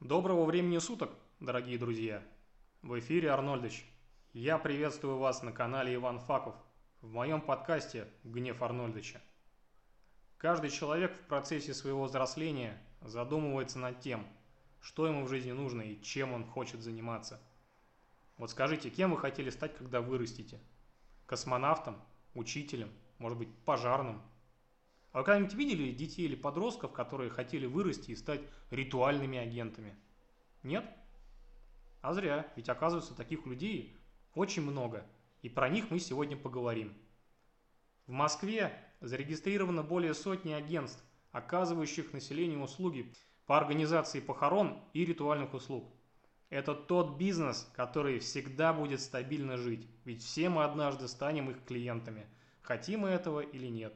Доброго времени суток, дорогие друзья! В эфире Арнольдыч. Я приветствую вас на канале Иван Факов, в моем подкасте «Гнев Арнольдыча». Каждый человек в процессе своего взросления задумывается над тем, что ему в жизни нужно и чем он хочет заниматься. Вот скажите, кем вы хотели стать, когда вырастете? Космонавтом? Учителем? Может быть, пожарным? А вы когда-нибудь видели детей или подростков, которые хотели вырасти и стать ритуальными агентами? Нет? А зря, ведь оказывается таких людей очень много, и про них мы сегодня поговорим. В Москве зарегистрировано более сотни агентств, оказывающих населению услуги по организации похорон и ритуальных услуг. Это тот бизнес, который всегда будет стабильно жить, ведь все мы однажды станем их клиентами, хотим мы этого или нет.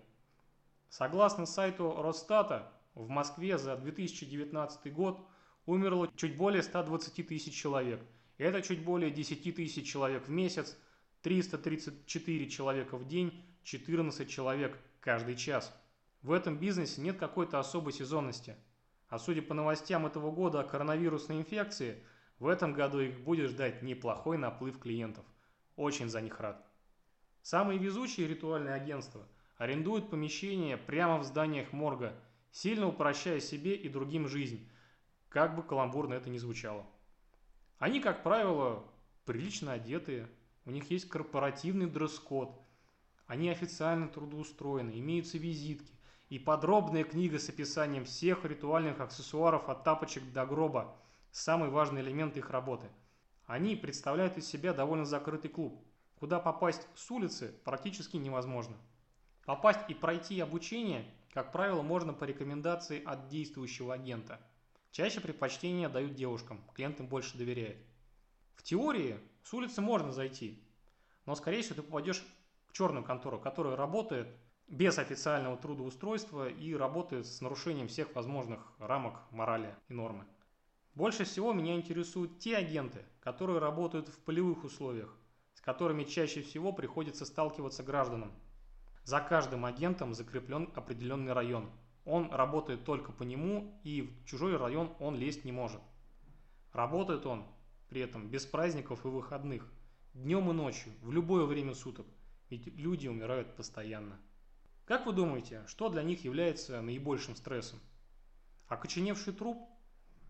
Согласно сайту Росстата, в Москве за 2019 год умерло чуть более 120 тысяч человек. Это чуть более 10 тысяч человек в месяц, 334 человека в день, 14 человек каждый час. В этом бизнесе нет какой-то особой сезонности. А судя по новостям этого года о коронавирусной инфекции, в этом году их будет ждать неплохой наплыв клиентов. Очень за них рад. Самые везучие ритуальные агентства – арендуют помещения прямо в зданиях морга, сильно упрощая себе и другим жизнь, как бы каламбурно это ни звучало. Они, как правило, прилично одетые, у них есть корпоративный дресс-код, они официально трудоустроены, имеются визитки и подробная книга с описанием всех ритуальных аксессуаров от тапочек до гроба, самый важный элемент их работы. Они представляют из себя довольно закрытый клуб, куда попасть с улицы практически невозможно. Попасть и пройти обучение, как правило, можно по рекомендации от действующего агента. Чаще предпочтение дают девушкам, клиентам больше доверяют. В теории с улицы можно зайти, но скорее всего ты попадешь в черную контору, которая работает без официального трудоустройства и работает с нарушением всех возможных рамок морали и нормы. Больше всего меня интересуют те агенты, которые работают в полевых условиях, с которыми чаще всего приходится сталкиваться гражданам, за каждым агентом закреплен определенный район. Он работает только по нему, и в чужой район он лезть не может. Работает он при этом без праздников и выходных, днем и ночью, в любое время суток, ведь люди умирают постоянно. Как вы думаете, что для них является наибольшим стрессом? Окоченевший труп?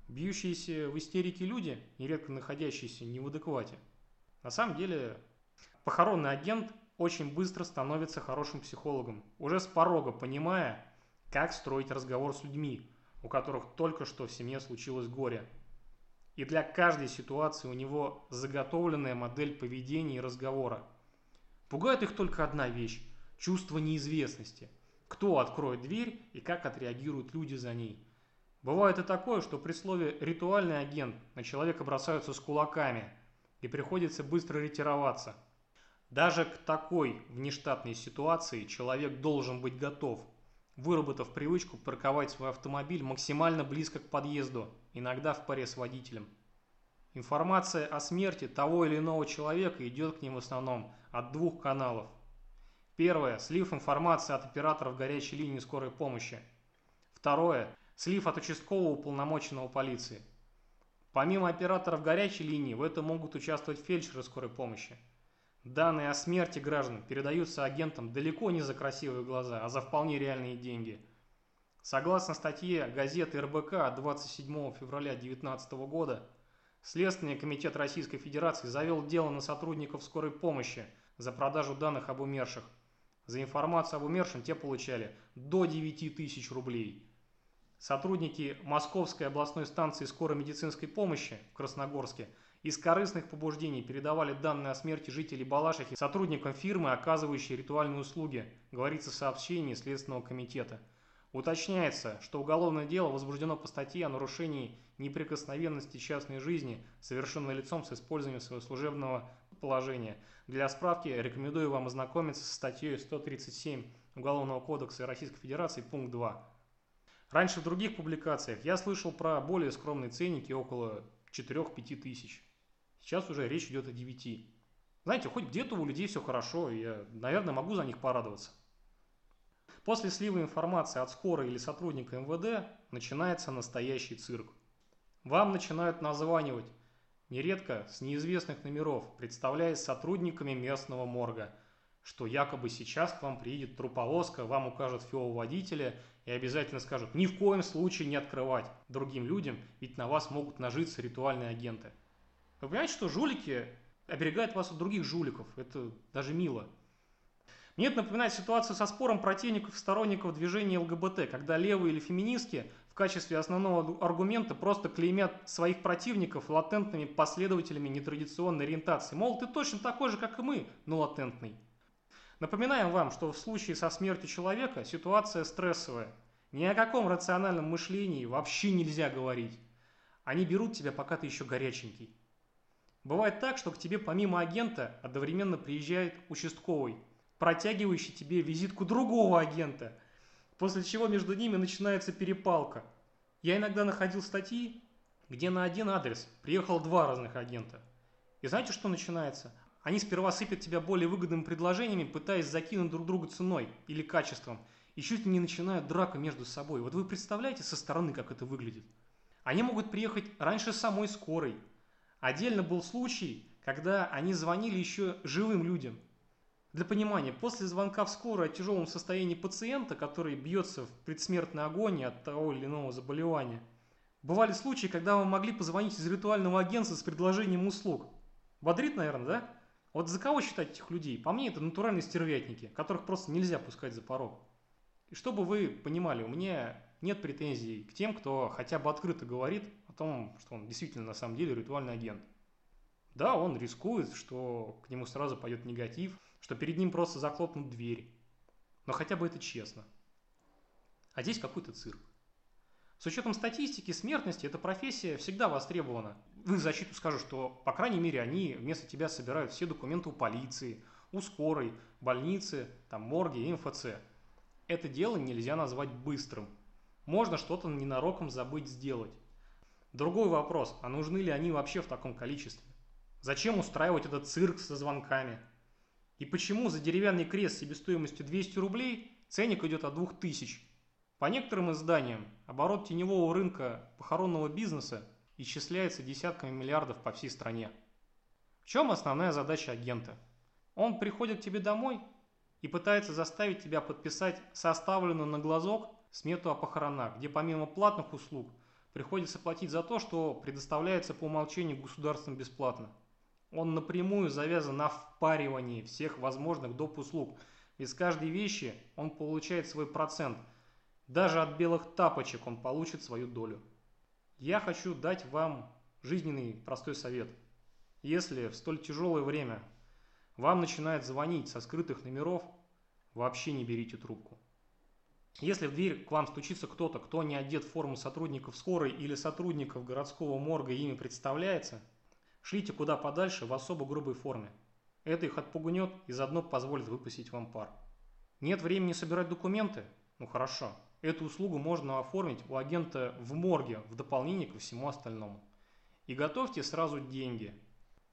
Бьющиеся в истерике люди, нередко находящиеся не в адеквате? На самом деле, похоронный агент очень быстро становится хорошим психологом, уже с порога понимая, как строить разговор с людьми, у которых только что в семье случилось горе. И для каждой ситуации у него заготовленная модель поведения и разговора. Пугает их только одна вещь – чувство неизвестности. Кто откроет дверь и как отреагируют люди за ней. Бывает и такое, что при слове «ритуальный агент» на человека бросаются с кулаками и приходится быстро ретироваться – даже к такой внештатной ситуации человек должен быть готов, выработав привычку парковать свой автомобиль максимально близко к подъезду, иногда в паре с водителем. Информация о смерти того или иного человека идет к ним в основном от двух каналов. Первое – слив информации от операторов горячей линии скорой помощи. Второе – слив от участкового уполномоченного полиции. Помимо операторов горячей линии, в этом могут участвовать фельдшеры скорой помощи. Данные о смерти граждан передаются агентам далеко не за красивые глаза, а за вполне реальные деньги. Согласно статье газеты РБК от 27 февраля 2019 года, Следственный комитет Российской Федерации завел дело на сотрудников скорой помощи за продажу данных об умерших. За информацию об умершем те получали до 9 тысяч рублей. Сотрудники Московской областной станции скорой медицинской помощи в Красногорске – из корыстных побуждений передавали данные о смерти жителей Балашихи сотрудникам фирмы, оказывающей ритуальные услуги, говорится в сообщении Следственного комитета. Уточняется, что уголовное дело возбуждено по статье о нарушении неприкосновенности частной жизни, совершенной лицом с использованием своего служебного положения. Для справки рекомендую вам ознакомиться со статьей 137 Уголовного кодекса Российской Федерации, пункт 2. Раньше в других публикациях я слышал про более скромные ценники около 4-5 тысяч. Сейчас уже речь идет о 9. Знаете, хоть где-то у людей все хорошо, я, наверное, могу за них порадоваться. После слива информации от скорой или сотрудника МВД начинается настоящий цирк. Вам начинают названивать, нередко с неизвестных номеров, представляясь сотрудниками местного морга, что якобы сейчас к вам приедет труповозка, вам укажут фиол водителя и обязательно скажут ни в коем случае не открывать другим людям, ведь на вас могут нажиться ритуальные агенты. Вы понимаете, что жулики оберегают вас от других жуликов? Это даже мило. Мне это напоминает ситуацию со спором противников и сторонников движения ЛГБТ, когда левые или феминистки в качестве основного аргумента просто клеймят своих противников латентными последователями нетрадиционной ориентации. Мол, ты точно такой же, как и мы, но латентный. Напоминаем вам, что в случае со смертью человека ситуация стрессовая. Ни о каком рациональном мышлении вообще нельзя говорить. Они берут тебя, пока ты еще горяченький. Бывает так, что к тебе помимо агента одновременно приезжает участковый, протягивающий тебе визитку другого агента – после чего между ними начинается перепалка. Я иногда находил статьи, где на один адрес приехал два разных агента. И знаете, что начинается? Они сперва сыпят тебя более выгодными предложениями, пытаясь закинуть друг друга ценой или качеством, и чуть ли не начинают драку между собой. Вот вы представляете со стороны, как это выглядит? Они могут приехать раньше самой скорой. Отдельно был случай, когда они звонили еще живым людям – для понимания, после звонка в скорую о тяжелом состоянии пациента, который бьется в предсмертной агонии от того или иного заболевания, бывали случаи, когда вы могли позвонить из ритуального агентства с предложением услуг. Бодрит, наверное, да? Вот за кого считать этих людей? По мне, это натуральные стервятники, которых просто нельзя пускать за порог. И чтобы вы понимали, у меня нет претензий к тем, кто хотя бы открыто говорит о том, что он действительно на самом деле ритуальный агент. Да, он рискует, что к нему сразу пойдет негатив, что перед ним просто захлопнут дверь. Но хотя бы это честно. А здесь какой-то цирк. С учетом статистики смертности эта профессия всегда востребована. В их защиту скажу, что, по крайней мере, они вместо тебя собирают все документы у полиции, у скорой, больницы, там, морги и МФЦ. Это дело нельзя назвать быстрым. Можно что-то ненароком забыть сделать. Другой вопрос, а нужны ли они вообще в таком количестве? Зачем устраивать этот цирк со звонками? И почему за деревянный крест себестоимостью 200 рублей ценник идет от 2000? По некоторым изданиям, оборот теневого рынка похоронного бизнеса исчисляется десятками миллиардов по всей стране. В чем основная задача агента? Он приходит к тебе домой и пытается заставить тебя подписать составленную на глазок смету о похоронах, где помимо платных услуг приходится платить за то, что предоставляется по умолчанию государством бесплатно. Он напрямую завязан на впаривании всех возможных доп. услуг. Из каждой вещи он получает свой процент. Даже от белых тапочек он получит свою долю. Я хочу дать вам жизненный простой совет. Если в столь тяжелое время вам начинает звонить со скрытых номеров, вообще не берите трубку. Если в дверь к вам стучится кто-то, кто не одет в форму сотрудников скорой или сотрудников городского морга и ими представляется – Шлите куда подальше в особо грубой форме. Это их отпугнет и заодно позволит выпустить вам пар. Нет времени собирать документы? Ну хорошо. Эту услугу можно оформить у агента в морге в дополнение ко всему остальному. И готовьте сразу деньги.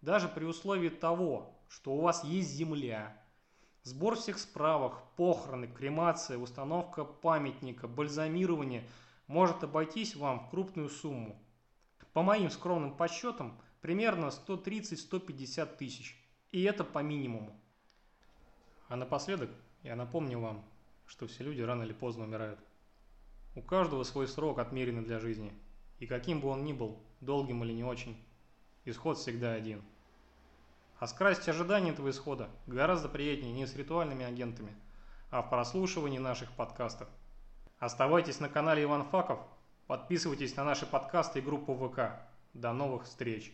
Даже при условии того, что у вас есть земля, сбор всех справок, похороны, кремация, установка памятника, бальзамирование может обойтись вам в крупную сумму. По моим скромным подсчетам – примерно 130-150 тысяч. И это по минимуму. А напоследок я напомню вам, что все люди рано или поздно умирают. У каждого свой срок отмеренный для жизни. И каким бы он ни был, долгим или не очень, исход всегда один. А скрасить ожидания этого исхода гораздо приятнее не с ритуальными агентами, а в прослушивании наших подкастов. Оставайтесь на канале Иван Факов, подписывайтесь на наши подкасты и группу ВК. До новых встреч!